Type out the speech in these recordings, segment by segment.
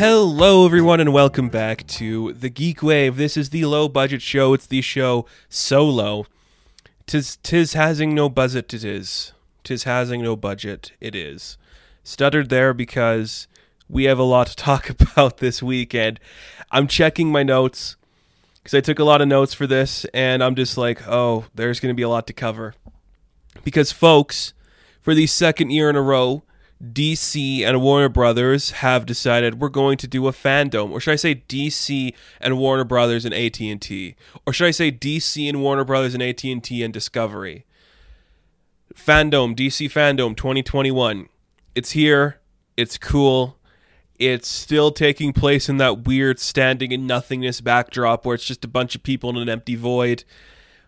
Hello, everyone, and welcome back to the Geek Wave. This is the low budget show. It's the show so low. Tis tis having no budget. It is. Tis having no budget. It is. Stuttered there because we have a lot to talk about this week, and I'm checking my notes because I took a lot of notes for this, and I'm just like, oh, there's going to be a lot to cover. Because, folks, for the second year in a row, DC and Warner Brothers have decided we're going to do a fandom, or should I say DC and Warner Brothers and AT and T, or should I say DC and Warner Brothers and AT and T and Discovery? Fandom, DC Fandom 2021. It's here. It's cool. It's still taking place in that weird standing in nothingness backdrop where it's just a bunch of people in an empty void.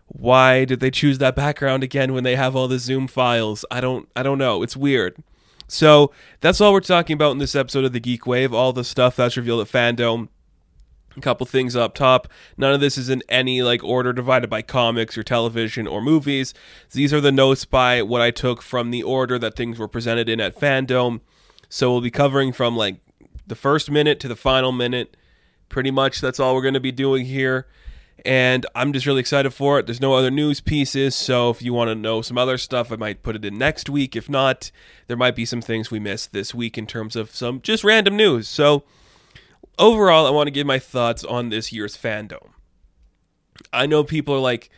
Why did they choose that background again when they have all the Zoom files? I don't I don't know. It's weird. So that's all we're talking about in this episode of the Geek Wave. All the stuff that's revealed at Fandom. A couple things up top. None of this is in any like order divided by comics or television or movies. These are the notes by what I took from the order that things were presented in at Fandom. So we'll be covering from like the first minute to the final minute. Pretty much that's all we're going to be doing here and I'm just really excited for it. There's no other news pieces, so if you want to know some other stuff, I might put it in next week. If not, there might be some things we missed this week in terms of some just random news. So, overall, I want to give my thoughts on this year's fandom. I know people are like,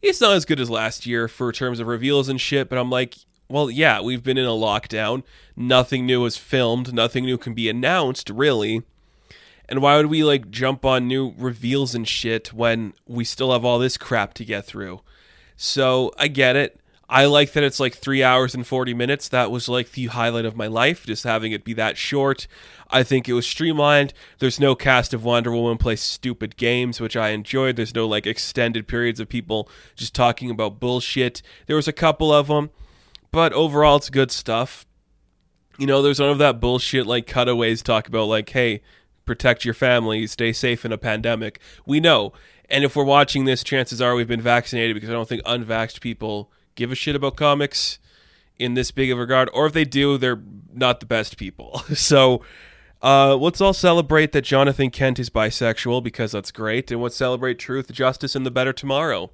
it's not as good as last year for terms of reveals and shit, but I'm like, well, yeah, we've been in a lockdown. Nothing new is filmed, nothing new can be announced, really. And why would we like jump on new reveals and shit when we still have all this crap to get through? So I get it. I like that it's like three hours and 40 minutes. That was like the highlight of my life, just having it be that short. I think it was streamlined. There's no cast of Wonder Woman play stupid games, which I enjoyed. There's no like extended periods of people just talking about bullshit. There was a couple of them, but overall, it's good stuff. You know, there's none of that bullshit like cutaways talk about like, hey, protect your family, stay safe in a pandemic. We know. And if we're watching this, chances are we've been vaccinated because I don't think unvaxxed people give a shit about comics in this big of regard. Or if they do, they're not the best people. so uh, let's all celebrate that Jonathan Kent is bisexual because that's great. And let's celebrate truth, justice, and the better tomorrow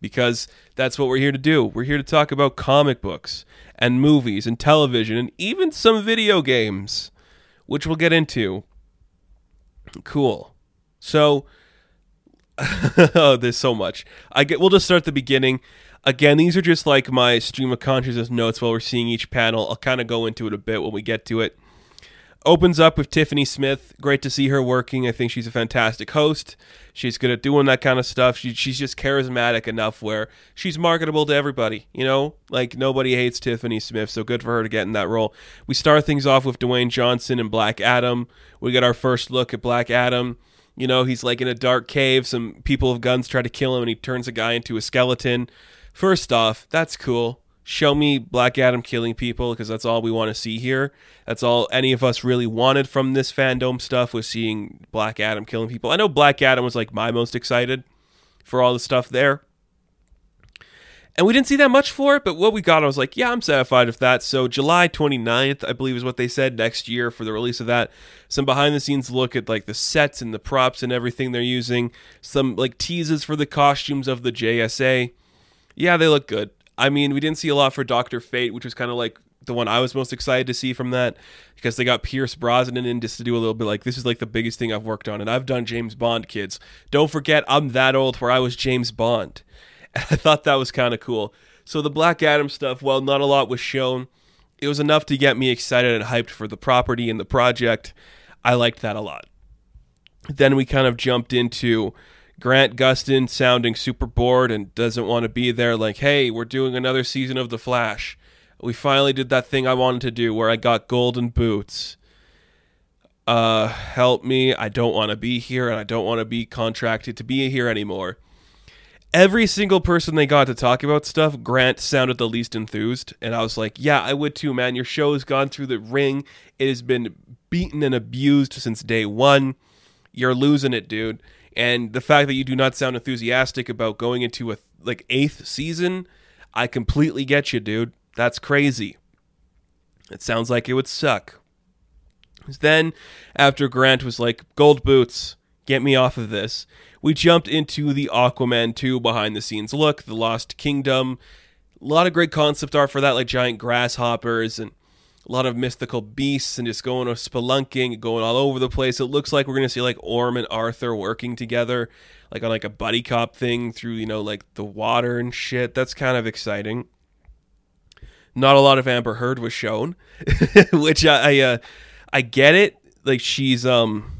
because that's what we're here to do. We're here to talk about comic books and movies and television and even some video games, which we'll get into. Cool. So, oh, there's so much. I get. We'll just start at the beginning. Again, these are just like my stream of consciousness notes while we're seeing each panel. I'll kind of go into it a bit when we get to it. Opens up with Tiffany Smith. Great to see her working. I think she's a fantastic host. She's good at doing that kind of stuff. She, she's just charismatic enough where she's marketable to everybody. You know, like nobody hates Tiffany Smith, so good for her to get in that role. We start things off with Dwayne Johnson and Black Adam. We get our first look at Black Adam. You know, he's like in a dark cave. Some people with guns try to kill him, and he turns a guy into a skeleton. First off, that's cool show me Black Adam killing people because that's all we want to see here. That's all any of us really wanted from this fandom stuff was seeing Black Adam killing people. I know Black Adam was like my most excited for all the stuff there. And we didn't see that much for it, but what we got, I was like, yeah, I'm satisfied with that. So, July 29th, I believe is what they said next year for the release of that. Some behind the scenes look at like the sets and the props and everything they're using. Some like teases for the costumes of the JSA. Yeah, they look good. I mean, we didn't see a lot for Doctor Fate, which was kind of like the one I was most excited to see from that because they got Pierce Brosnan in just to do a little bit like this is like the biggest thing I've worked on, and I've done James Bond, kids. Don't forget, I'm that old where I was James Bond. And I thought that was kind of cool. So the Black Adam stuff, well, not a lot was shown. It was enough to get me excited and hyped for the property and the project. I liked that a lot. Then we kind of jumped into Grant Gustin sounding super bored and doesn't want to be there, like, hey, we're doing another season of The Flash. We finally did that thing I wanted to do where I got golden boots. Uh, help me. I don't want to be here and I don't want to be contracted to be here anymore. Every single person they got to talk about stuff, Grant sounded the least enthused. And I was like, yeah, I would too, man. Your show has gone through the ring. It has been beaten and abused since day one. You're losing it, dude and the fact that you do not sound enthusiastic about going into a like eighth season, I completely get you, dude. That's crazy. It sounds like it would suck. Then, after Grant was like, Gold boots, get me off of this, we jumped into the Aquaman 2 behind the scenes look, The Lost Kingdom. A lot of great concept art for that, like giant grasshoppers and a lot of mythical beasts and just going spelunking, going all over the place. It looks like we're to see like Orm and Arthur working together, like on like a buddy cop thing through, you know, like the water and shit. That's kind of exciting. Not a lot of Amber Heard was shown, which I I, uh, I get it. Like she's um,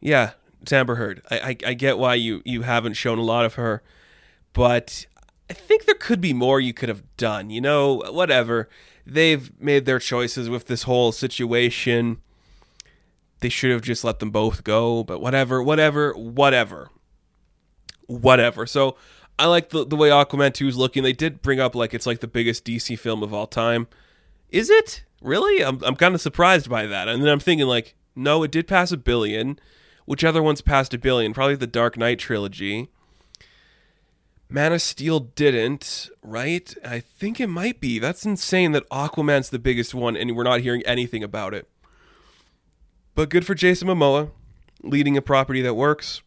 yeah, it's Amber Heard. I, I I get why you you haven't shown a lot of her, but I think there could be more you could have done. You know, whatever. They've made their choices with this whole situation. They should have just let them both go, but whatever, whatever, whatever. Whatever. So I like the, the way Aquaman 2 is looking. They did bring up like it's like the biggest DC film of all time. Is it? Really? I'm, I'm kind of surprised by that. And then I'm thinking like, no, it did pass a billion. Which other ones passed a billion? Probably the Dark Knight trilogy. Man of Steel didn't, right? I think it might be. That's insane that Aquaman's the biggest one and we're not hearing anything about it. But good for Jason Momoa, leading a property that works.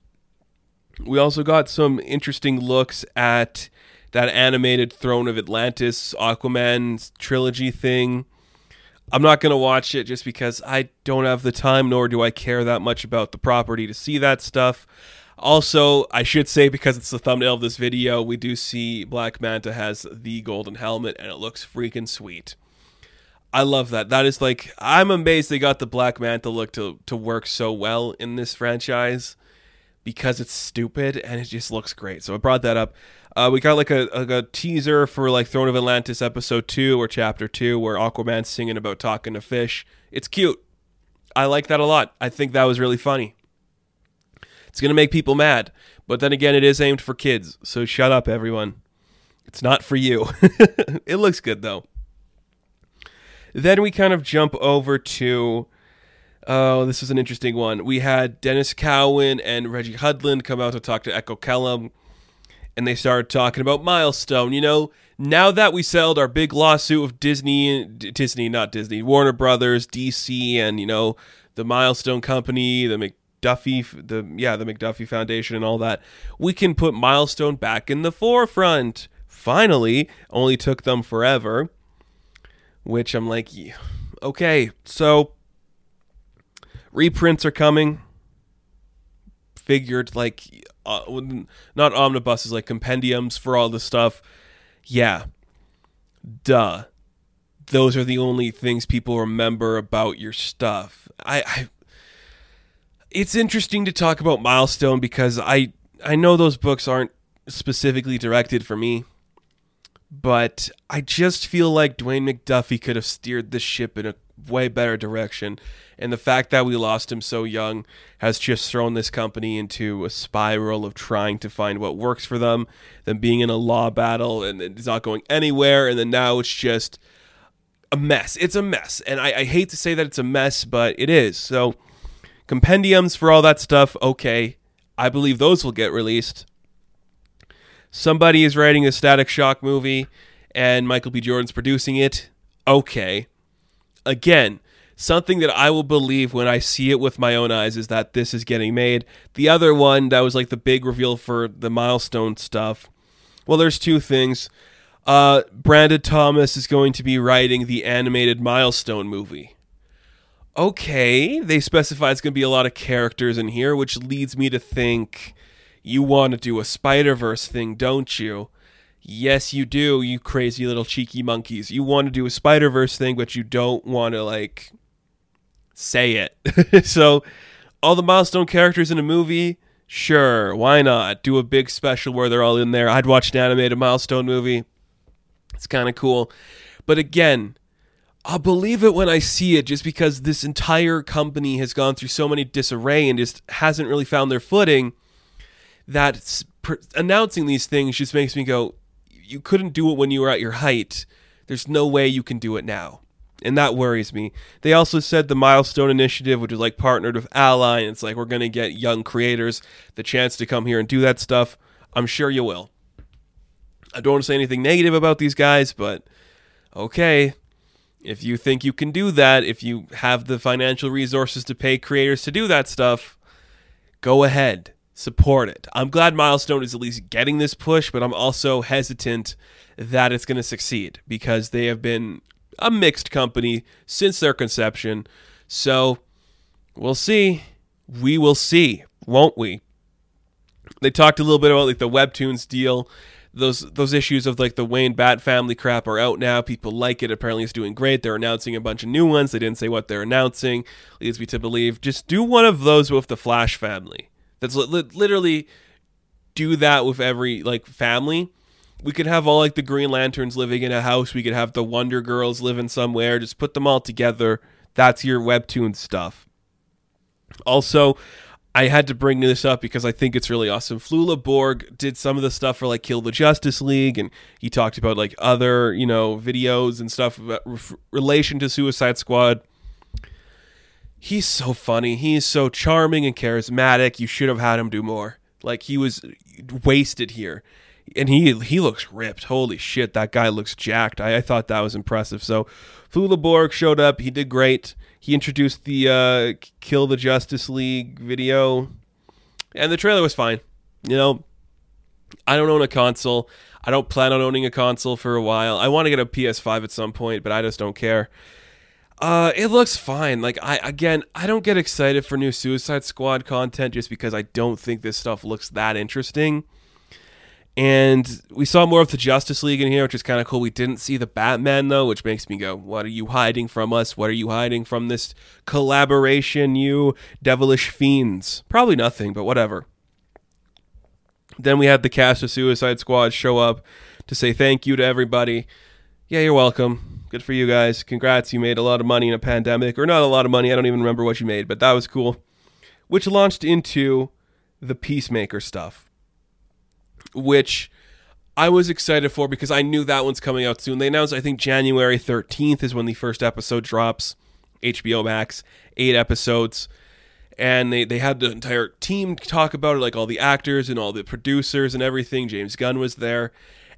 We also got some interesting looks at that animated Throne of Atlantis Aquaman trilogy thing. I'm not going to watch it just because I don't have the time, nor do I care that much about the property to see that stuff. Also, I should say because it's the thumbnail of this video, we do see Black Manta has the golden helmet and it looks freaking sweet. I love that. That is like I'm amazed they got the Black Manta look to to work so well in this franchise because it's stupid and it just looks great. So I brought that up. Uh, we got like a, a, a, teaser for like Throne of Atlantis episode two or chapter two where Aquaman's singing about talking to fish. It's cute. I like that a lot. I think that was really funny. It's going to make people mad. But then again, it is aimed for kids. So shut up, everyone. It's not for you. it looks good, though. Then we kind of jump over to. Oh, this is an interesting one. We had Denys Cowan and Reggie Hudlin come out to talk to Echo Kellum, and they started talking about Milestone. You know, now that we settled our big lawsuit with Disney, Disney, not Disney, Warner Brothers, DC, and, you know, the Milestone Company, the McDuffie, the yeah, the McDuffie Foundation and all that, we can put Milestone back in the forefront. Finally, only took them forever. Which I'm like, okay, so reprints are coming. Figured like uh, not omnibuses, like compendiums for all the stuff. Yeah, duh. Those are the only things people remember about your stuff. I, I it's interesting to talk about Milestone because I I know those books aren't specifically directed for me, but I just feel like Dwayne McDuffie could have steered the ship in a way better direction. And the fact that we lost him so young has just thrown this company into a spiral of trying to find what works for them, then being in a law battle and it's not going anywhere. And then now it's just a mess. It's a mess. And I, I hate to say that it's a mess, but it is. So Compendiums for all that stuff, okay. I believe those will get released. Somebody is writing a Static Shock movie and Michael B. Jordan's producing it. Okay. Again, something that I will believe when I see it with my own eyes is that this is getting made. The other one that was like the big reveal for the milestone stuff. Well, there's two things. Uh, Brandon Thomas is going to be writing the animated milestone movie okay, they specify it's going to be a lot of characters in here, which leads me to think you want to do a Spider Verse thing, don't you? Yes, you do, you crazy little cheeky monkeys. You want to do a Spider Verse thing, but you don't want to, like, say it. so, all the milestone characters in a movie, sure, why not? Do a big special where they're all in there. I'd watch an animated milestone movie. It's kind of cool. But again, I'll believe it when I see it just because this entire company has gone through so many disarray and just hasn't really found their footing that announcing these things just makes me go, you couldn't do it when you were at your height. There's no way you can do it now. And that worries me. They also said the Milestone Initiative, which is like partnered with Ally, and it's like we're going to get young creators the chance to come here and do that stuff. I'm sure you will. I don't want to say anything negative about these guys, but okay, If you think you can do that, if you have the financial resources to pay creators to do that stuff, go ahead, support it. I'm glad Milestone is at least getting this push, but I'm also hesitant that it's going to succeed because they have been a mixed company since their conception. So we'll see. We will see, won't we? They talked a little bit about like the webtoons deal. Those those issues of like the Wayne Bat family crap are out now. People like it. Apparently, it's doing great. They're announcing a bunch of new ones. They didn't say what they're announcing. Leads me to believe just do one of those with the Flash family. That's li- literally do that with every like family. We could have all like the Green Lanterns living in a house. We could have the Wonder Girls living somewhere. Just put them all together. That's your webtoon stuff. Also, I had to bring this up because I think it's really awesome. Flula Borg did some of the stuff for like Kill the Justice League, and he talked about like other, you know, videos and stuff about relation to Suicide Squad. He's so funny. He's so charming and charismatic. You should have had him do more. Like he was wasted here. And he he looks ripped. Holy shit, that guy looks jacked. I, I thought that was impressive. So Flula Borg showed up. He did great. He introduced the uh, Kill the Justice League video, and the trailer was fine. You know, I don't own a console. I don't plan on owning a console for a while. I want to get a PS5 at some point, but I just don't care. Uh, it looks fine. Like I again, I don't get excited for new Suicide Squad content just because I don't think this stuff looks that interesting. And we saw more of the Justice League in here, which is kind of cool. We didn't see the Batman, though, which makes me go, What are you hiding from us? What are you hiding from this collaboration, you devilish fiends? Probably nothing, but whatever. Then we had the cast of Suicide Squad show up to say thank you to everybody. Yeah, you're welcome. Good for you guys. Congrats. You made a lot of money in a pandemic, or not a lot of money. I don't even remember what you made, but that was cool. Which launched into the Peacemaker stuff which I was excited for because I knew that one's coming out soon. They announced, I think, January 13th is when the first episode drops. HBO Max, eight episodes. And they, they had the entire team talk about it, like all the actors and all the producers and everything. James Gunn was there.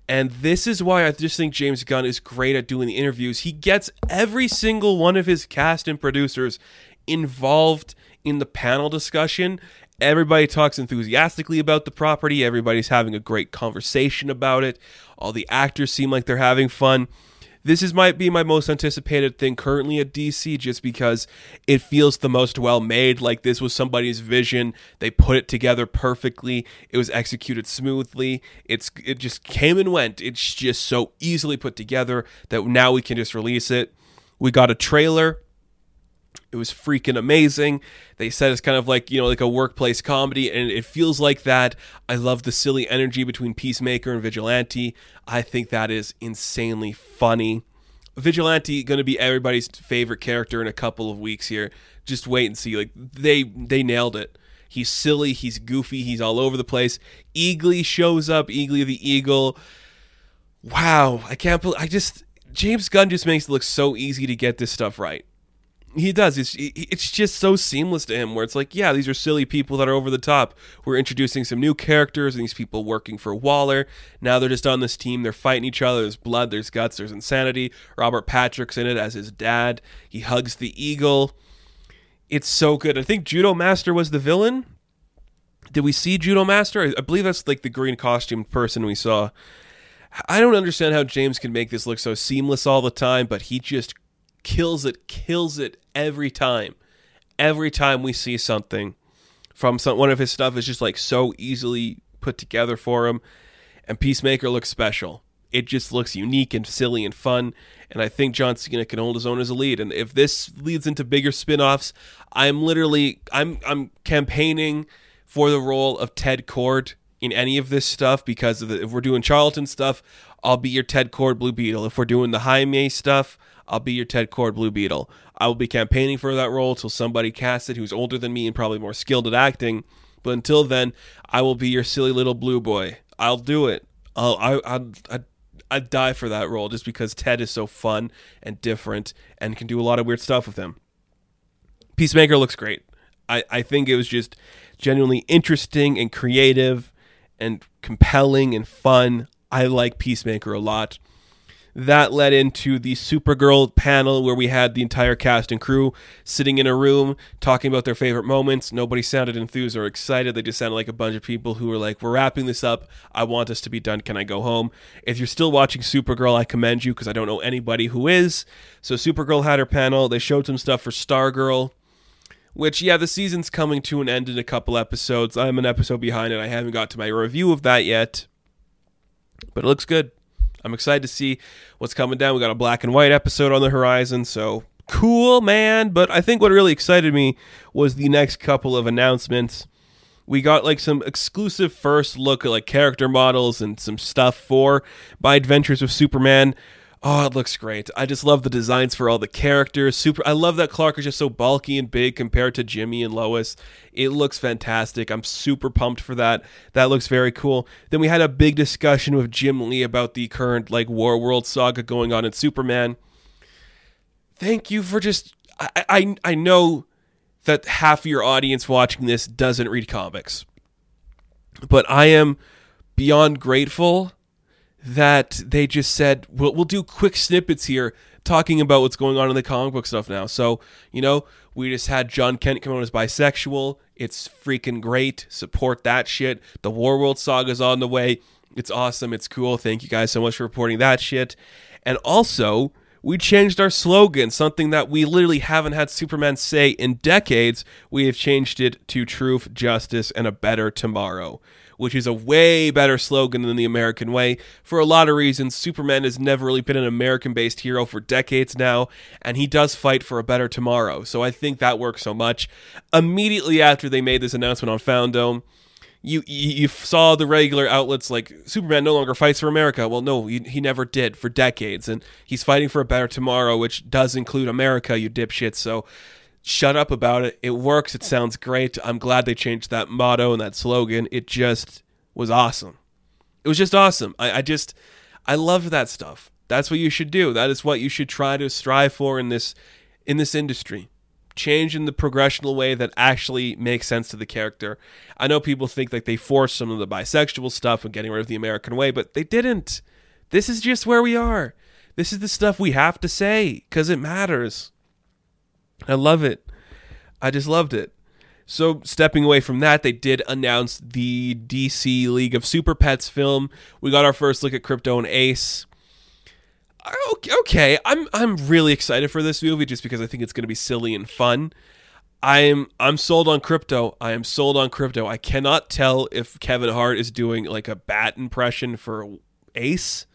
And this is why I just think James Gunn is great at doing the interviews. He gets every single one of his cast and producers involved in the panel discussion Everybody talks enthusiastically about the property. Everybody's having a great conversation about it. All the actors seem like they're having fun. This is might be my most anticipated thing currently at DC just because it feels the most well made. Like this was somebody's vision. They put it together perfectly. It was executed smoothly. It's it just came and went. It's just so easily put together that now we can just release it. We got a trailer it was freaking amazing. They said it's kind of like, you know, like a workplace comedy, and it feels like that. I love the silly energy between Peacemaker and Vigilante. I think that is insanely funny. Vigilante going to be everybody's favorite character in a couple of weeks here. Just wait and see. Like they they nailed it. He's silly, he's goofy, he's all over the place. Eagly shows up, Eagly the Eagle. Wow, I can't believe I just James Gunn just makes it look so easy to get this stuff right. He does. It's it's just so seamless to him. Where it's like, yeah, these are silly people that are over the top. We're introducing some new characters, and these people working for Waller. Now they're just on this team. They're fighting each other. There's blood. There's guts. There's insanity. Robert Patrick's in it as his dad. He hugs the eagle. It's so good. I think Judomaster was the villain. Did we see Judomaster? I believe that's like the green costumed person we saw. I don't understand how James can make this look so seamless all the time, but he just kills it, kills it every time. Every time we see something from some one of his stuff is just like so easily put together for him. And Peacemaker looks special. It just looks unique and silly and fun. And I think John Cena can hold his own as a lead. And if this leads into bigger spin-offs, I'm literally I'm I'm campaigning for the role of Ted Kord in any of this stuff because the, if we're doing Charlton stuff, I'll be your Ted Kord Blue Beetle. If we're doing the Jaime stuff, I'll be your Ted Kord Blue Beetle. I will be campaigning for that role till somebody casts it who's older than me and probably more skilled at acting. But until then, I will be your silly little blue boy. I'll do it. I'll I I I I'd die for that role just because Ted is so fun and different and can do a lot of weird stuff with him. Peacemaker looks great. I, I think it was just genuinely interesting and creative and compelling and fun. I like Peacemaker a lot that led into the Supergirl panel where we had the entire cast and crew sitting in a room talking about their favorite moments. Nobody sounded enthused or excited. They just sounded like a bunch of people who were like, We're wrapping this up. I want this to be done. Can I go home? If you're still watching Supergirl, I commend you because I don't know anybody who is. So, Supergirl had her panel. They showed some stuff for Stargirl. Which, yeah, the season's coming to an end in a couple episodes. I'm an episode behind and I haven't got to my review of that yet. But it looks good. I'm excited to see what's coming down. We got a black and white episode on the horizon, so cool, man. But I think what really excited me was the next couple of announcements. We got like some exclusive first look at like character models and some stuff for My Adventures of Superman. Oh, it looks great. I just love the designs for all the characters. Super I love that Clark is just so bulky and big compared to Jimmy and Lois. It looks fantastic. I'm super pumped for that. That looks very cool. Then we had a big discussion with Jim Lee about the current like Warworld saga going on in Superman. Thank you for just I I, I know that half of your audience watching this doesn't read comics. But I am beyond grateful that they just said we'll, we'll do quick snippets here talking about what's going on in the comic book stuff now. So, you know, we just had John Kent come out as bisexual. It's freaking great. Support that shit. The Warworld Saga's on the way. It's awesome. It's cool. Thank you guys so much for reporting that shit. And also, we changed our slogan, something that we literally haven't had Superman say in decades. We have changed it to truth, justice, and a better tomorrow which is a way better slogan than the American way. For a lot of reasons, Superman has never really been an American based hero for decades now, and he does fight for a better tomorrow. So I think that works so much. Immediately after they made this announcement on Fandom, you you saw the regular outlets like Superman no longer fights for America. Well, no, he, he never did for decades, and he's fighting for a better tomorrow, which does include America, you dipshits. So shut up about it. It works. It sounds great. I'm glad they changed that motto and that slogan. It just was awesome. It was just awesome. I, I just, I love that stuff. That's what you should do. That is what you should try to strive for in this, in this industry. Change in the progressional way that actually makes sense to the character. I know people think like they forced some of the bisexual stuff and getting rid of the American way, but they didn't. This is just where we are. This is the stuff we have to say because it matters. I love it. I just loved it. So, stepping away from that, they did announce the DC League of Super Pets film. We got our first look at Krypto and Ace. Okay, I'm I'm really excited for this movie just because I think it's going to be silly and fun. I'm I'm sold on Krypto. I am sold on Krypto. I cannot tell if Kevin Hart is doing like a bat impression for Ace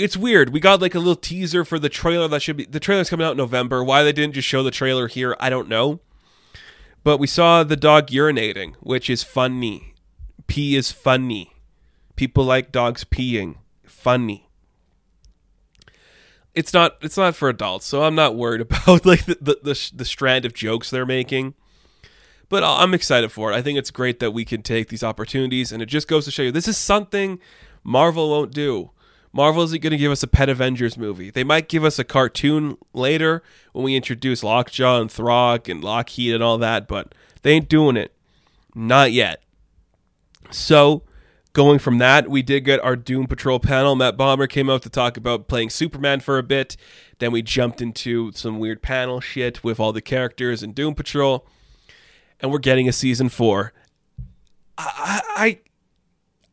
it's weird. We got like a little teaser for the trailer that should be the trailer's coming out in November. Why they didn't just show the trailer here, I don't know. But we saw the dog urinating, which is funny. Pee is funny. People like dogs peeing. Funny. It's not it's not for adults, so I'm not worried about like the the, the, the strand of jokes they're making. But I'm excited for it. I think it's great that we can take these opportunities and it just goes to show you this is something Marvel won't do Marvel isn't going to give us a Pet Avengers movie. They might give us a cartoon later when we introduce Lockjaw and Throg and Lockheed and all that, but they ain't doing it. Not yet. So, going from that, we did get our Doom Patrol panel. Matt Bomer came out to talk about playing Superman for a bit. Then we jumped into some weird panel shit with all the characters in Doom Patrol. And we're getting a season four. I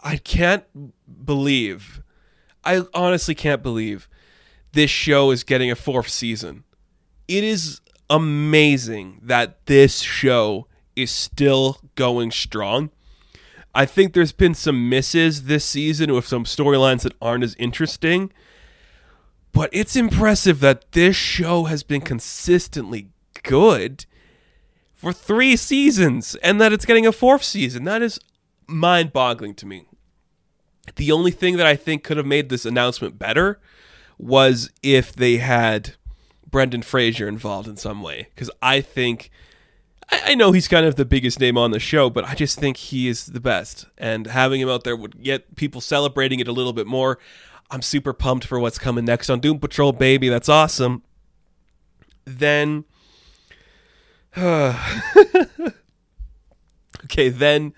I, I can't believe I honestly can't believe this show is getting a fourth season. It is amazing that this show is still going strong. I think there's been some misses this season with some storylines that aren't as interesting. But it's impressive that this show has been consistently good for three seasons and that it's getting a fourth season. That is mind boggling to me. The only thing that I think could have made this announcement better was if they had Brendan Fraser involved in some way. Because I think, I, know he's kind of the biggest name on the show, but I just think he is the best. And having him out there would get people celebrating it a little bit more. I'm super pumped for what's coming next on Doom Patrol, baby. That's awesome. Then. okay, then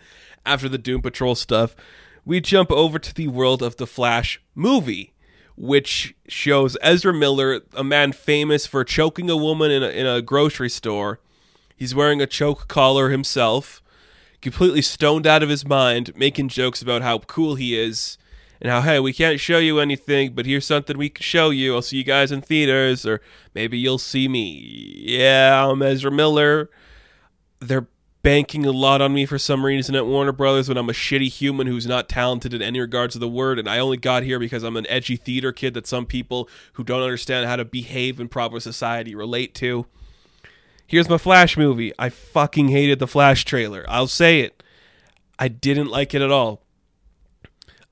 after the Doom Patrol stuff, we jump over to the world of the Flash movie, which shows Ezra Miller, a man famous for choking a woman in a, in a grocery store. He's wearing a choke collar himself, completely stoned out of his mind, making jokes about how cool he is and how hey we can't show you anything but here's something we can show you. I'll see you guys in theaters or maybe you'll see me. Yeah i'm ezra miller. They're banking a lot on me for some reason at warner brothers when i'm a shitty human who's not talented in any regards of the word and i only got here because i'm an edgy theater kid that some people who don't understand how to behave in proper society relate to here's my flash movie i fucking hated the flash trailer i'll say it i didn't like it at all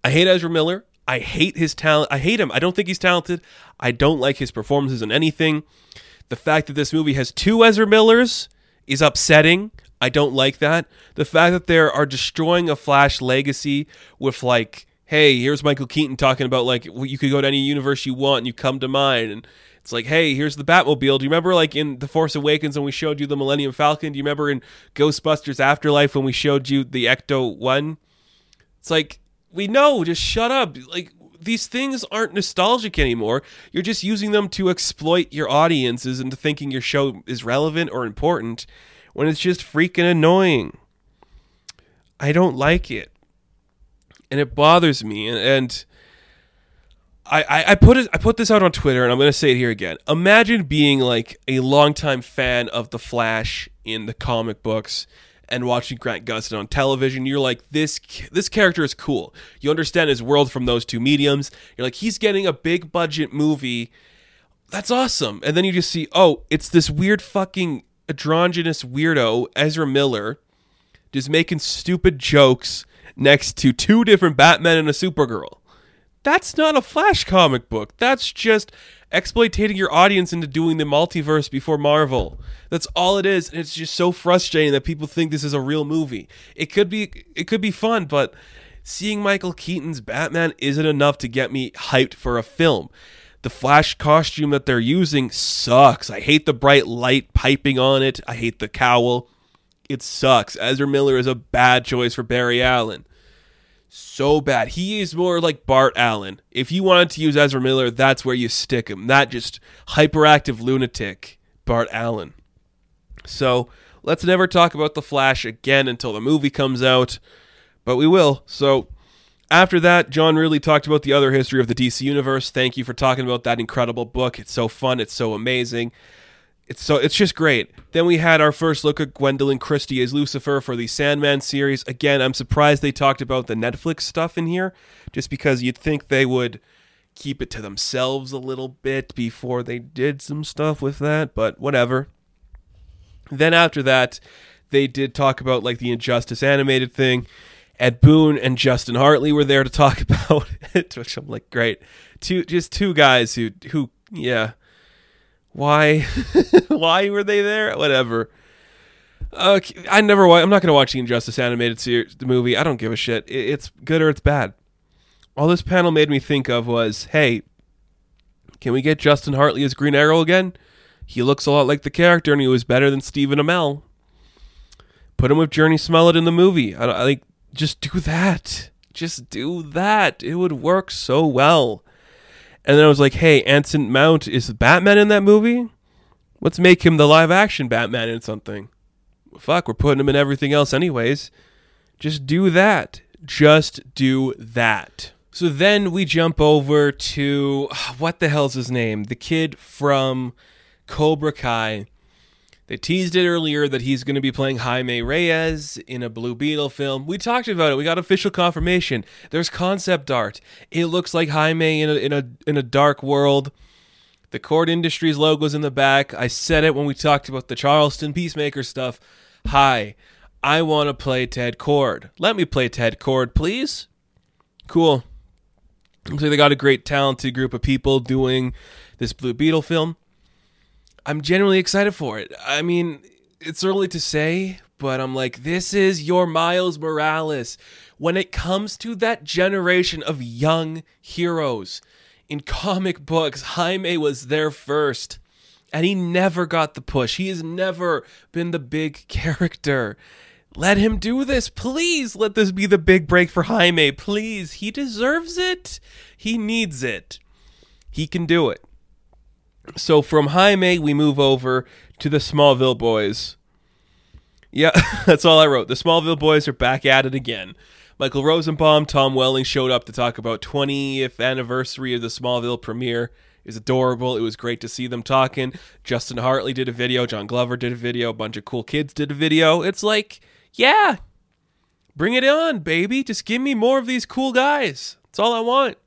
I hate Ezra Miller. I hate his talent. I hate him. I don't think he's talented. I don't like his performances in anything. The fact that this movie has two Ezra Millers is upsetting. I don't like that. The fact that they are destroying a Flash legacy with like, hey, here's Michael Keaton talking about like you could go to any universe you want and you come to mine and it's like, hey, here's the Batmobile. Do you remember like in The Force Awakens when we showed you the Millennium Falcon? Do you remember in Ghostbusters Afterlife when we showed you the Ecto 1? It's like we know, just shut up. Like these things aren't nostalgic anymore. You're just using them to exploit your audiences into thinking your show is relevant or important when it's just freaking annoying. I don't like it. And it bothers me and, and I, I, I put it I put this out on Twitter and I'm gonna say it here again. Imagine being like a longtime fan of the Flash in the comic books and watching Grant Gustin on television, you're like, this this character is cool. You understand his world from those two mediums. You're like, he's getting a big budget movie. That's awesome. And then you just see, oh, it's this weird fucking androgynous weirdo, Ezra Miller, just making stupid jokes next to two different Batman and a Supergirl. That's not a Flash comic book. That's just exploiting your audience into doing the multiverse before Marvel. That's all it is, and it's just so frustrating that people think this is a real movie. It could be it could be fun, but seeing Michael Keaton's Batman isn't enough to get me hyped for a film. The Flash costume that they're using sucks. I hate the bright light piping on it. I hate the cowl. It sucks. Ezra Miller is a bad choice for Barry Allen so bad. He is more like Bart Allen. If you wanted to use Ezra Miller, that's where you stick him. Not just hyperactive lunatic Bart Allen. So let's never talk about The Flash again until the movie comes out, but we will. So after that, John Ridley talked about the other history of the DC Universe. Thank you for talking about that incredible book. It's so fun, it's so amazing. It's so it's just great. Then we had our first look at Gwendoline Christie as Lucifer for the Sandman series. Again, I'm surprised they talked about the Netflix stuff in here, just because you'd think they would keep it to themselves a little bit before they did some stuff with that, but whatever. Then after that, they did talk about like the Injustice animated thing. Ed Boon and Justin Hartley were there to talk about it, which I'm like, great. Two just two guys who who yeah why? Why were they there? Whatever. I never. I'm not going to watch the Injustice animated series, the movie. I don't give a shit. It's good or it's bad. All this panel made me think of was, hey, can we get Justin Hartley as Green Arrow again? He looks a lot like the character, and he was better than Stephen Amell. Put him with Jurnee Smollett in the movie. I, I like just do that. Just do that. It would work so well. And then I was like, hey, Anson Mount is Batman in that movie? Let's make him the live action Batman in something. Fuck, we're putting him in everything else anyways. Just do that. Just do that. So then we jump over to what the hell's his name? The kid from Cobra Kai they teased it earlier that he's going to be playing Jaime Reyes in a Blue Beetle film. We talked about it. We got official confirmation. There's concept art. It looks like Jaime in a in a in a dark world. The Kord Industries logo's in the back. I said it when we talked about the Charlton Peacemaker stuff. Hi, I want to play Ted Kord. Let me play Ted Kord, please. Cool. Looks like they got a great talented group of people doing this Blue Beetle film. I'm genuinely excited for it. I mean, it's early to say, but I'm like, this is your Miles Morales. When it comes to that generation of young heroes in comic books, Jaime was there first. And he never got the push. He has never been the big character. Let him do this. Please let this be the big break for Jaime. Please. He deserves it. He needs it. He can do it. So from Jaime, we move over to the Smallville boys. Yeah, that's all I wrote. The Smallville boys are back at it again. Michael Rosenbaum, Tom Welling showed up to talk about 20th anniversary of the Smallville premiere. Was adorable. It was great to see them talking. Justin Hartley did a video. John Glover did a video. A bunch of cool kids did a video. It's like, yeah, bring it on, baby. Just give me more of these cool guys. That's all I want.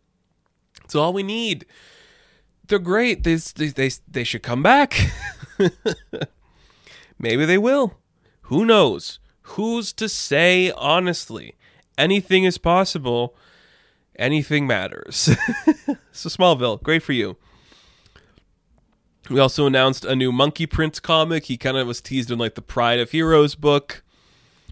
That's all we need. They're great. They, they, they, they should come back. Maybe they will. Who knows? Who's to say honestly? Anything is possible. Anything matters. so Smallville, great for you. We also announced a new Monkey Prince comic. He kind of was teased in like the Pride of Heroes book.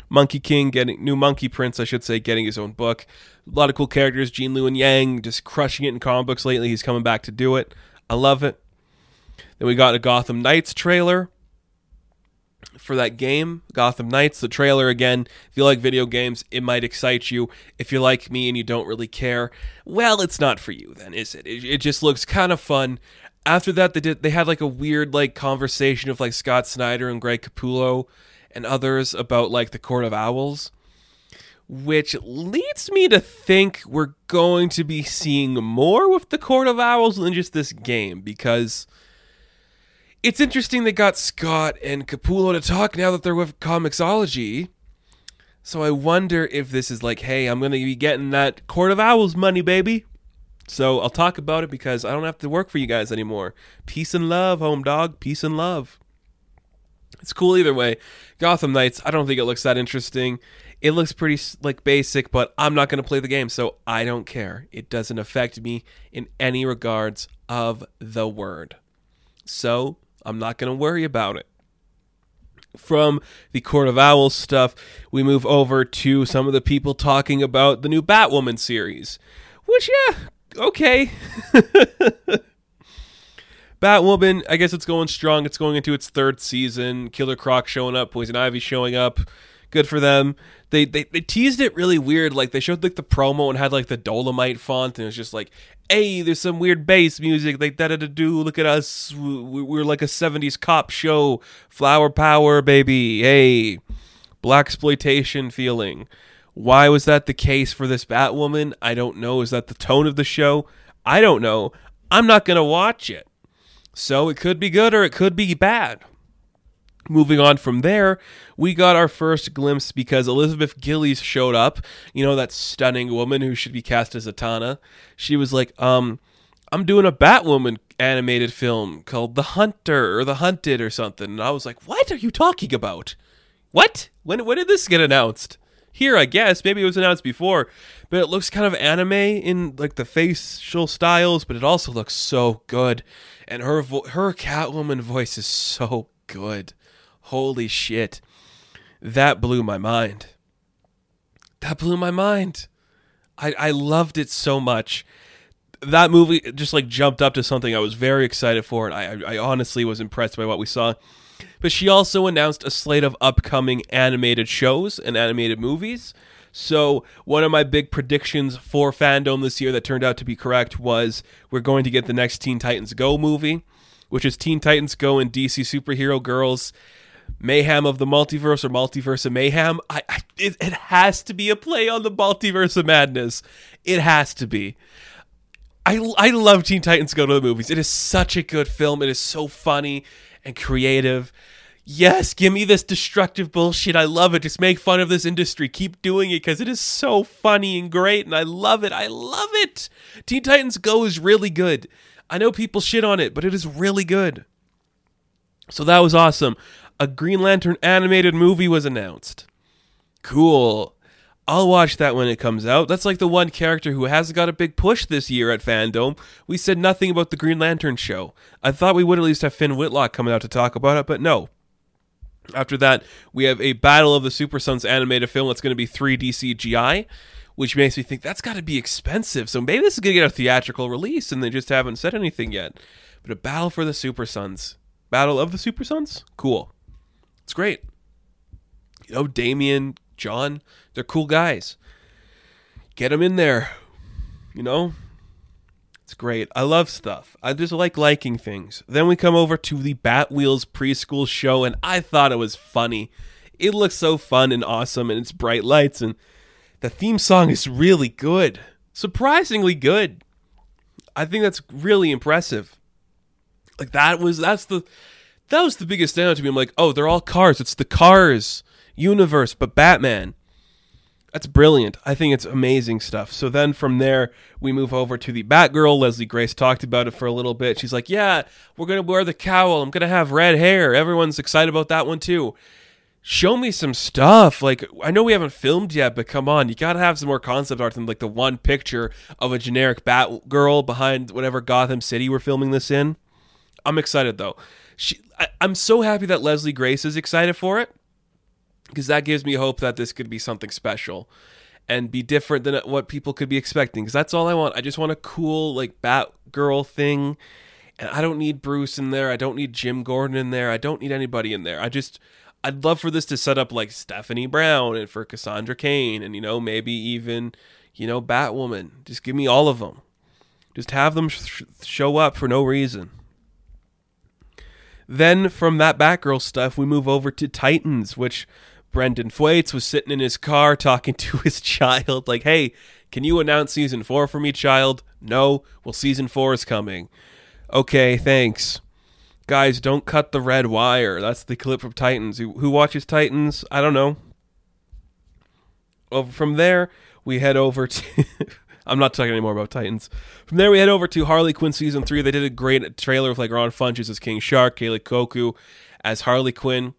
Monkey King getting new Monkey Prince, I should say, getting his own book. A lot of cool characters. Gene Luen Yang just crushing it in comic books lately. He's coming back to do it. I love it. Then we got a Gotham Knights trailer for that game, Gotham Knights. The trailer again. If you like video games, it might excite you. If you're like me and you don't really care, well, it's not for you then, is it? It, it just looks kind of fun. After that, they did. They had like a weird like conversation of like Scott Snyder and Greg Capullo and others about like the Court of Owls, which leads me to think we're going to be seeing more with the Court of Owls than just this game because it's interesting they got Scott and Capullo to talk now that they're with Comixology. So I wonder if this is like, hey, I'm going to be getting that Court of Owls money, baby. So I'll talk about it because I don't have to work for you guys anymore. Peace and love, home dog. Peace and love. It's cool either way. Gotham Knights, I don't think it looks that interesting. It looks pretty like basic, but I'm not going to play the game, so I don't care. It doesn't affect me in any regards of the word. So I'm not going to worry about it. From the Court of Owls stuff, we move over to some of the people talking about the new Batwoman series. Which, yeah, okay. Batwoman, I guess it's going strong. It's going into its third season. Killer Croc showing up, Poison Ivy showing up. Good for them. They, they they teased it really weird. Like they showed like the promo and had like the Dolemite font, and it was just like, "Hey, there's some weird bass music." Like da da da do. Look at us. We're like a '70s cop show. Flower power, baby. Hey, black exploitation feeling. Why was that the case for this Batwoman? I don't know. Is that the tone of the show? I don't know. I'm not gonna watch it. So it could be good or it could be bad. Moving on from there, we got our first glimpse because Elizabeth Gillies showed up. You know, that stunning woman who should be cast as Zatanna. She was like, um, I'm doing a Batwoman animated film called The Hunter or The Hunted or something. And I was like, what are you talking about? What? When, when did this get announced? Here, I guess. Maybe it was announced before. But it looks kind of anime in like the facial styles, but it also looks so good and her vo- her Catwoman voice is so good. Holy shit. That blew my mind. That blew my mind. I I loved it so much. That movie just like jumped up to something I was very excited for and I I honestly was impressed by what we saw. But she also announced a slate of upcoming animated shows and animated movies. So, one of my big predictions for fandom this year that turned out to be correct was we're going to get the next Teen Titans Go movie, which is Teen Titans Go and DC Superhero Girls Mayhem of the Multiverse or Multiverse of Mayhem. I, I it, it has to be a play on the Multiverse of Madness. It has to be. I, I love Teen Titans Go to the movies. It is such a good film. It is so funny and creative yes, give me this destructive bullshit. I love it. Just make fun of this industry. Keep doing it because it is so funny and great, and I love it. I love it. Teen Titans Go is really good. I know people shit on it, but it is really good. So that was awesome. A Green Lantern animated movie was announced. Cool. I'll watch that when it comes out. That's like the one character who hasn't got a big push this year at Fandom. We said nothing about the Green Lantern show. I thought we would at least have Finn Wittrock coming out to talk about it, but no. After that, we have a Battle of the Super Sons animated film that's going to be 3D CGI, which makes me think that's got to be expensive. So maybe this is going to get a theatrical release and they just haven't said anything yet. But a Battle for the Super Sons. Battle of the Super Sons? Cool. It's great. You know, Damien, John, they're cool guys. Get them in there. You know? It's great. I love stuff. I just like liking things. Then we come over to the Batwheels preschool show, and I thought it was funny. It looks so fun and awesome, and it's bright lights, and the theme song is really good. Surprisingly good. I think that's really impressive. Like that was that's the that was the biggest standout to me. I'm like, oh, they're all cars. It's the Cars universe, but Batman. That's brilliant. I think it's amazing stuff. So then from there, we move over to the Batgirl. Leslie Grace talked about it for a little bit. She's like, Yeah, we're going to wear the cowl. I'm going to have red hair. Everyone's excited about that one too. Show me some stuff. Like, I know we haven't filmed yet, but come on. You got to have some more concept art than like the one picture of a generic Batgirl behind whatever Gotham City we're filming this in. I'm excited though. She, I, I'm so happy that Leslie Grace is excited for it because that gives me hope that this could be something special and be different than what people could be expecting because that's all I want. I just want a cool like Batgirl thing. And I don't need Bruce in there. I don't need Jim Gordon in there. I don't need anybody in there. I just I'd love for this to set up like Stephanie Brown and for Cassandra Cain and you know maybe even you know Batwoman. Just give me all of them. Just have them sh- show up for no reason. Then from that Batgirl stuff, we move over to Titans, which Brenton Thwaites was sitting in his car talking to his child, like, hey, can you announce season four for me, child? No. Well, season four is coming. Okay, thanks. Guys, don't cut the red wire. That's the clip from Titans. Who, watches Titans? I don't know. Over from there, we head over to. I'm not talking anymore about Titans. From there, we head over to Harley Quinn season three. They did a great trailer with like Ron Funches as King Shark, Kaley Cuoco as Harley Quinn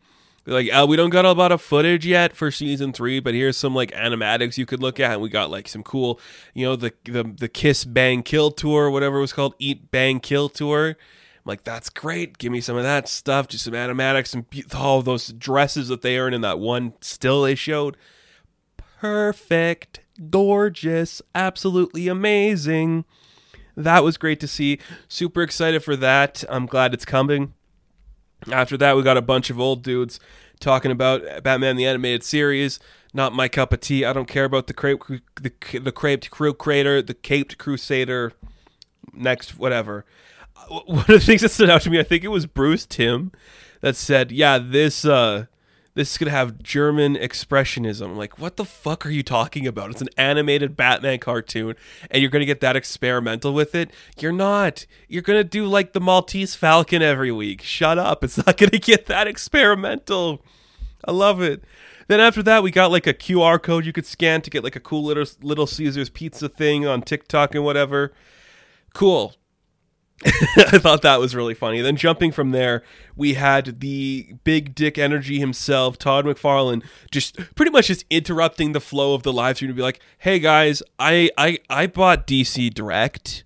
like, uh, we don't got a lot of footage yet for season three, but here's some like animatics you could look at. And we got like some cool, you know, the the the Kiss Bang Kill tour, whatever it was called, Eat Bang Kill tour. Like, that's great. Give me some of that stuff, just some animatics and all those dresses that they earned in that one still they showed. Perfect, gorgeous, absolutely amazing. That was great to see. Super excited for that. I'm glad it's coming. After that, we got a bunch of old dudes talking about Batman the animated series. Not my cup of tea. I don't care about the crepe, the the craped crew crater, the caped crusader. Next, whatever. One of the things that stood out to me, I think it was Bruce Timm, that said, "Yeah, this uh, this is gonna have German expressionism. Like, what the fuck are you talking about? It's an animated Batman cartoon, and you're gonna get that experimental with it. You're not. You're gonna do like the Maltese Falcon every week. Shut up. It's not gonna get that experimental. I love it. Then after that, we got like a QR code you could scan to get like a cool little Little Caesars pizza thing on TikTok and whatever. Cool. I thought that was really funny. Then jumping from there, we had the big dick energy himself, Todd McFarlane, just pretty much just interrupting the flow of the live stream to be like, "Hey guys, I I I bought DC Direct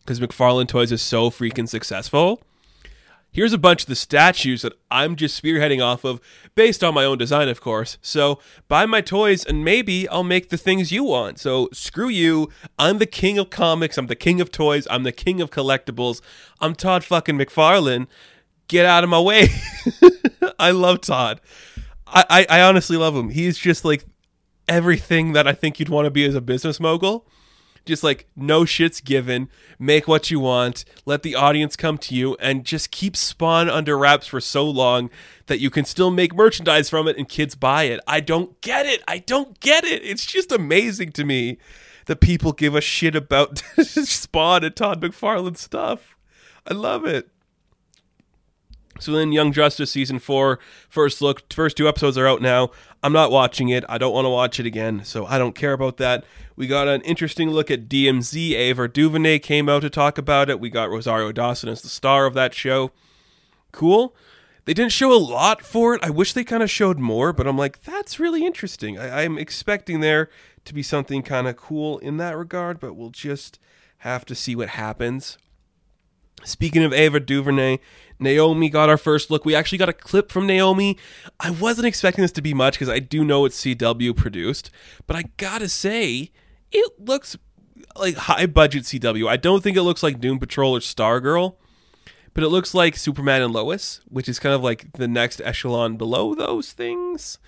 because McFarlane Toys is so freaking successful." Here's a bunch of the statues that I'm just spearheading off of, based on my own design, of course. So buy my toys, and maybe I'll make the things you want. So screw you. I'm the king of comics. I'm the king of toys. I'm the king of collectibles. I'm Todd fucking McFarlane. Get out of my way. I love Todd. I, I, I honestly love him. He's just like everything that I think you'd want to be as a business mogul just like no shits given. Make what you want. Let the audience come to you and just keep spawn under wraps for so long that you can still make merchandise from it and kids buy it. I don't get it. I don't get it. It's just amazing to me that people give a shit about spawn and todd mcfarlane stuff. I love it so then Young Justice season four, first look, first two episodes are out now. I'm not watching it. I don't want to watch it again, so I don't care about that. We got an interesting look at DMZ. Ava DuVernay came out to talk about it. We got Rosario Dawson as the star of that show. Cool. They didn't show a lot for it. I wish they kind of showed more, but I'm like, that's really interesting. I, I'm expecting there to be something kind of cool in that regard, but we'll just have to see what happens. Speaking of Ava DuVernay, Naomi got our first look. We actually got a clip from Naomi. I wasn't expecting this to be much because I do know it's CW produced, but I gotta say, it looks like high budget CW. I don't think it looks like Doom Patrol or Stargirl, but it looks like Superman and Lois, which is kind of like the next echelon below those things.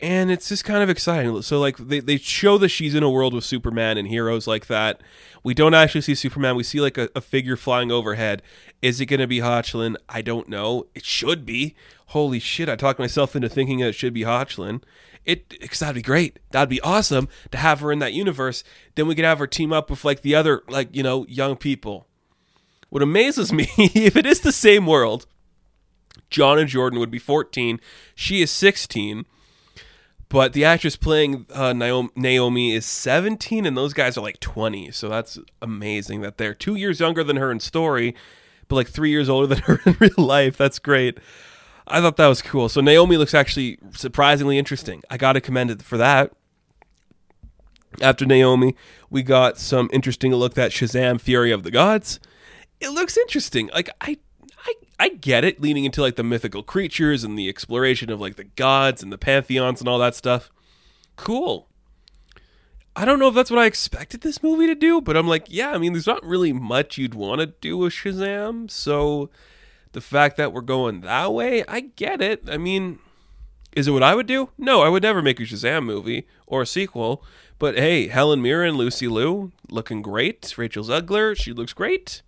And it's just kind of exciting. So like they, they show that she's in a world with Superman and heroes like that. We don't actually see Superman. We see like a, a figure flying overhead. Is it going to be Hoechlin? I don't know. It should be. Holy shit! I talked myself into thinking that it should be Hoechlin. It because that'd be great. That'd be awesome to have her in that universe. Then we could have her team up with like the other like you know young people. What amazes me if it is the same world, John and Jordan would be 14. She is 16 but the actress playing uh, Naomi, is 17, and those guys are like 20. So that's amazing that they're two years younger than her in story, but like three years older than her in real life. That's great. I thought that was cool. So Naomi looks actually surprisingly interesting. I got to commend it for that. After Naomi, we got some interesting look at Shazam Fury of the Gods. It looks interesting. Like I I I get it, leaning into like the mythical creatures and the exploration of like the gods and the pantheons and all that stuff. Cool. I don't know if that's what I expected this movie to do, but I'm like, yeah, I mean, there's not really much you'd want to do with Shazam, so the fact that we're going that way, I get it. I mean, is it what I would do? No, I would never make a Shazam movie or a sequel. But hey, Helen Mirren, Lucy Liu, looking great. Rachel Zegler, she looks great.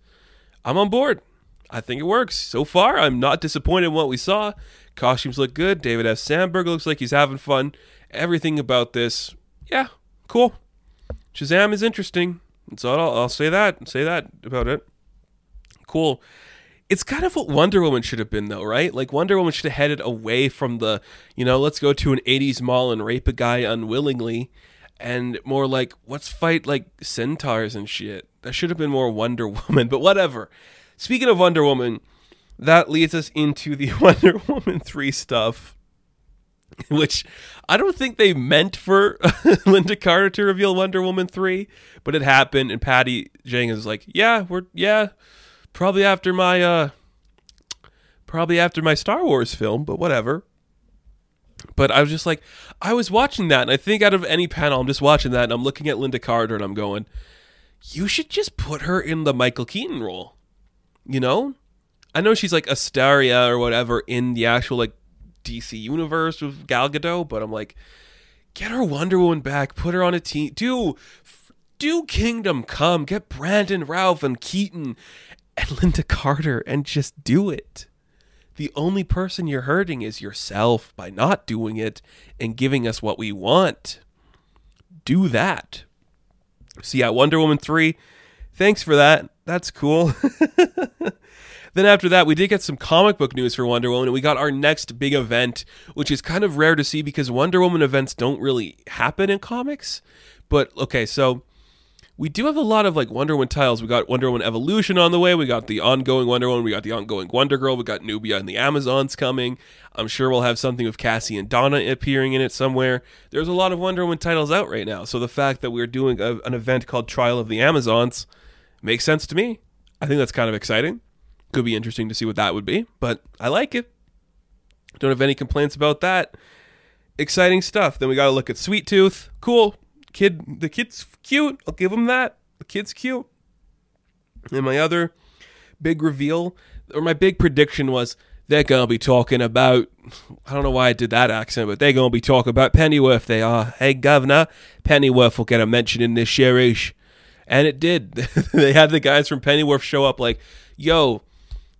I'm on board. I think it works. So far, I'm not disappointed in what we saw. Costumes look good. David F. Sandberg looks like he's having fun. Everything about this, yeah, cool. Shazam is interesting. So I'll, I'll say that. Say that about it. Cool. It's kind of what Wonder Woman should have been, though, right? Like Wonder Woman should have headed away from the, you know, let's go to an '80s mall and rape a guy unwillingly, and more like let's fight like centaurs and shit. That should have been more Wonder Woman, but whatever. Speaking of Wonder Woman, that leads us into the Wonder Woman 3 stuff, which I don't think they meant for Lynda Carter to reveal Wonder Woman 3, but it happened, and Patty Jenkins is like, yeah, we're, yeah, probably after my, uh, probably after my Star Wars film, but whatever. But I was just like, I was watching that, and I think out of any panel, I'm just watching that, and I'm looking at Lynda Carter, and I'm going, you should just put her in the Michael Keaton role you know? I know she's like Asteria or whatever in the actual like DC universe with Gal Gadot, but I'm like, get her Wonder Woman back, put her on a team, do do Kingdom Come, get Brandon Routh and Keaton and Lynda Carter and just do it. The only person you're hurting is yourself by not doing it and giving us what we want. Do that. So yeah, Wonder Woman 3, thanks for that that's cool. then after that, we did get some comic book news for Wonder Woman, and we got our next big event, which is kind of rare to see because Wonder Woman events don't really happen in comics. But okay, so we do have a lot of like Wonder Woman titles. We got Wonder Woman Evolution on the way. We got the ongoing Wonder Woman. We got the ongoing Wonder Girl. We got Nubia and the Amazons coming. I'm sure we'll have something with Cassie and Donna appearing in it somewhere. There's a lot of Wonder Woman titles out right now. So the fact that we're doing a, an event called Trial of the Amazons makes sense to me. I think that's kind of exciting. Could be interesting to see what that would be, but I like it. Don't have any complaints about that. Exciting stuff. Then we got to look at Sweet Tooth. Cool. Kid, the kid's cute. I'll give him that. The kid's cute. And my other big reveal, or my big prediction was they're to be talking about, I don't know why I did that accent, but they're to be talking about Pennyworth. They are. Hey, Governor, Pennyworth will get a mention in this series. And it did. they had the guys from Pennyworth show up like, yo,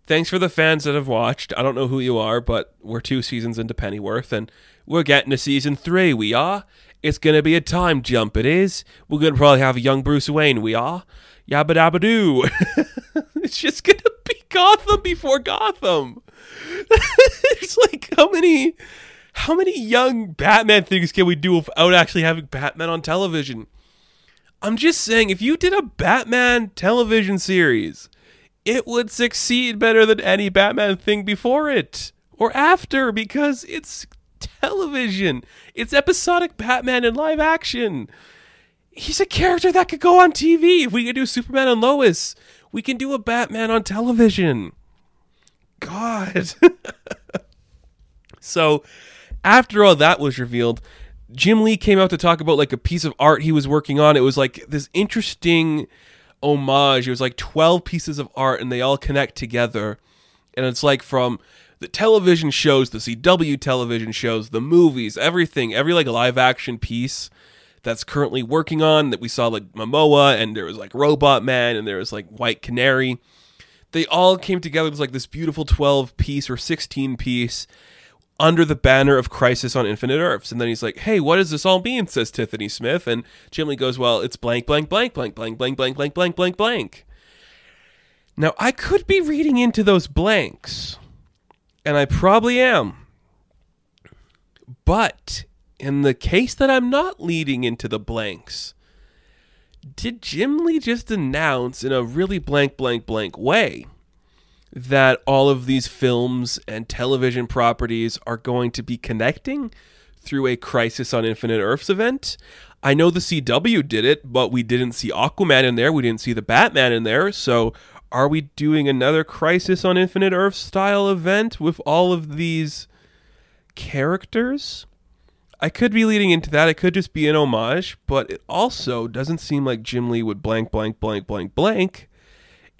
thanks for the fans that have watched. I don't know who you are, but we're two seasons into Pennyworth and we're getting to season three. We are. It's going to be a time jump. It is. We're going to probably have a young Bruce Wayne. We are. Yabba dabba doo. it's just going to be Gotham before Gotham. it's like, how many. How many young Batman things can we do without actually having Batman on television? I'm just saying, if you did a Batman television series, it would succeed better than any Batman thing before it or after because it's television. It's episodic Batman in live action. He's a character that could go on TV. If we could do Superman and Lois, we can do a Batman on television. God. so, after all that was revealed, Jim Lee came out to talk about like a piece of art he was working on. It was like this interesting homage. It was like 12 pieces of art and they all connect together. And it's like from the television shows, the CW television shows, the movies, everything, every like live action piece that's currently working on that we saw like Momoa and there was like Robot Man and there was like White Canary. They all came together It was like this beautiful 12 piece or 16 piece under the banner of Crisis on Infinite Earths. And then he's like, hey, what does this all mean? says Tiffany Smith. And Jim Lee goes, well, it's blank, blank, blank, blank, blank, blank, blank, blank, blank, blank, blank. Now, I could be reading into those blanks, and I probably am. But in the case that I'm not leading into the blanks, did Jim Lee just announce in a really blank, blank, blank way that all of these films and television properties are going to be connecting through a Crisis on Infinite Earths event? I know the CW did it, but we didn't see Aquaman in there. We didn't see the Batman in there. So are we doing another Crisis on Infinite Earth style event with all of these characters? I could be leading into that. It could just be an homage, but it also doesn't seem like Jim Lee would blank, blank, blank, blank, blank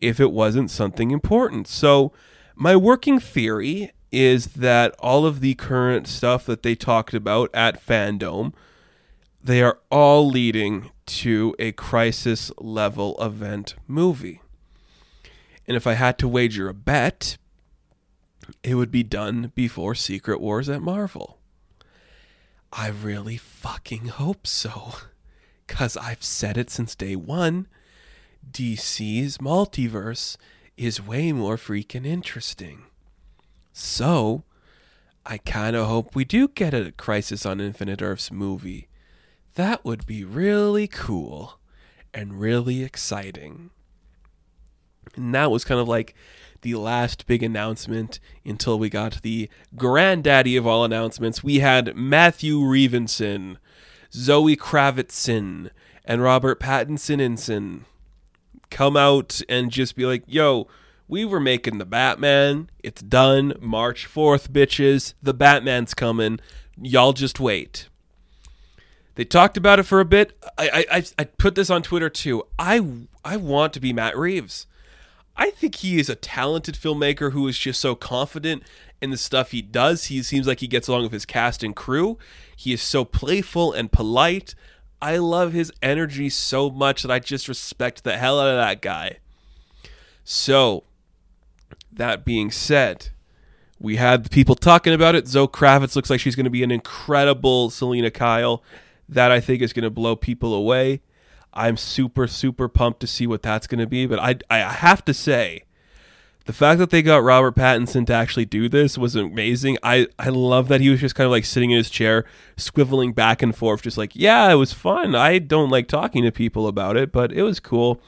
if it wasn't something important. So, my working theory is that all of the current stuff that they talked about at FanDome, they are all leading to a crisis level event movie. And if I had to wager a bet, it would be done before Secret Wars at Marvel. I really fucking hope so. Because I've said it since day one. DC's multiverse is way more freaking interesting. So, I kind of hope we do get a Crisis on Infinite Earths movie. That would be really cool and really exciting. And that was kind of like the last big announcement until we got the granddaddy of all announcements. We had Matthew Reevenson, Zoe Kravitzson, and Robert Pattinson come out and just be like, yo, we were making the Batman. It's done. March 4th, bitches. The Batman's coming. Y'all just wait. They talked about it for a bit. I, I, I put this on Twitter too. I, I want to be Matt Reeves. I think he is a talented filmmaker who is just so confident in the stuff he does. He seems like he gets along with his cast and crew. He is so playful and polite. I love his energy so much that I just respect the hell out of that guy. So, that being said, we had people talking about it. Zoe Kravitz looks like she's going to be an incredible Selina Kyle. That I think is going to blow people away. I'm super super pumped to see what that's going to be. But I I have to say, the fact that they got Robert Pattinson to actually do this was amazing. I I love that he was just kind of like sitting in his chair, squiveling back and forth, just like yeah, it was fun. I don't like talking to people about it, but it was cool.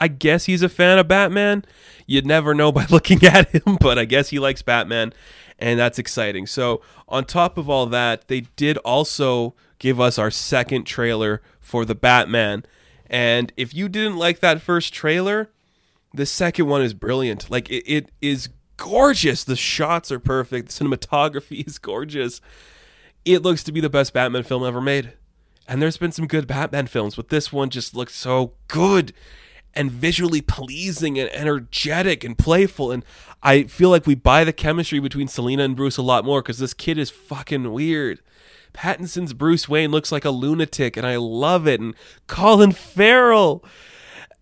I guess he's a fan of Batman. You'd never know by looking at him, but I guess he likes Batman, and that's exciting. So, on top of all that, they did also give us our second trailer for the Batman and if you didn't like that first trailer, the second one is brilliant. Like it, it is gorgeous. The shots are perfect. The cinematography is gorgeous. It looks to be the best Batman film ever made. And there's been some good Batman films, but this one just looks so good and visually pleasing and energetic and playful. And I feel like we buy the chemistry between Selina and Bruce a lot more because this kid is fucking weird. Pattinson's Bruce Wayne looks like a lunatic, and I love it. And Colin Farrell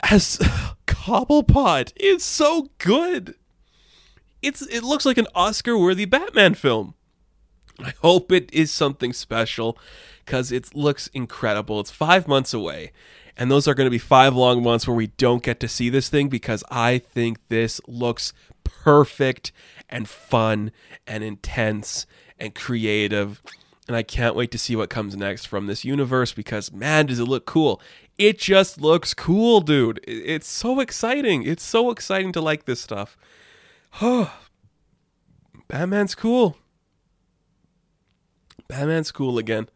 as Cobblepot is so good. It's it looks like an Oscar-worthy Batman film. I hope it is something special because it looks incredible. It's five months away, and those are going to be five long months where we don't get to see this thing because I think this looks perfect and fun and intense and creative and I can't wait to see what comes next from this universe because man, does it look cool! It just looks cool, dude. It's so exciting. It's so exciting to like this stuff. Batman's cool. Batman's cool again.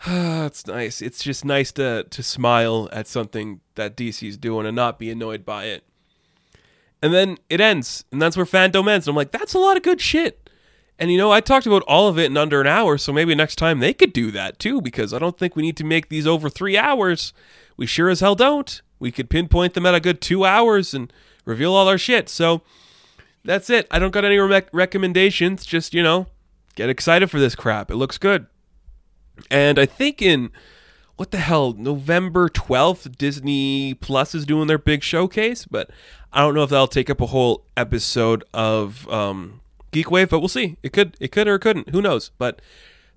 it's nice. It's just nice to to smile at something that DC's doing and not be annoyed by it. And then it ends, and that's where FanDome ends. And I'm like, that's a lot of good shit. And you know, I talked about all of it in under an hour, so maybe next time they could do that too, because I don't think we need to make these over three hours. We sure as hell don't. We could pinpoint them at a good two hours and reveal all our shit. So that's it. I don't got any rec- recommendations. Just, you know, get excited for this crap. It looks good. And I think in what the hell, November 12th, Disney Plus is doing their big showcase, but I don't know if that'll take up a whole episode of um, Geek Wave, but we'll see. It could, it could or it couldn't. Who knows? But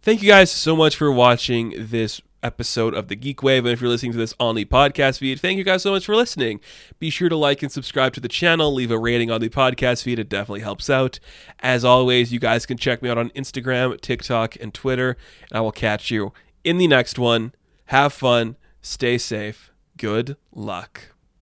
thank you guys so much for watching this episode of the Geek Wave. And if you're listening to this on the podcast feed, thank you guys so much for listening. Be sure to like and subscribe to the channel, leave a rating on the podcast feed. It definitely helps out. As always, you guys can check me out on Instagram, TikTok, and Twitter. And I will catch you in the next one. Have fun, stay safe, good luck.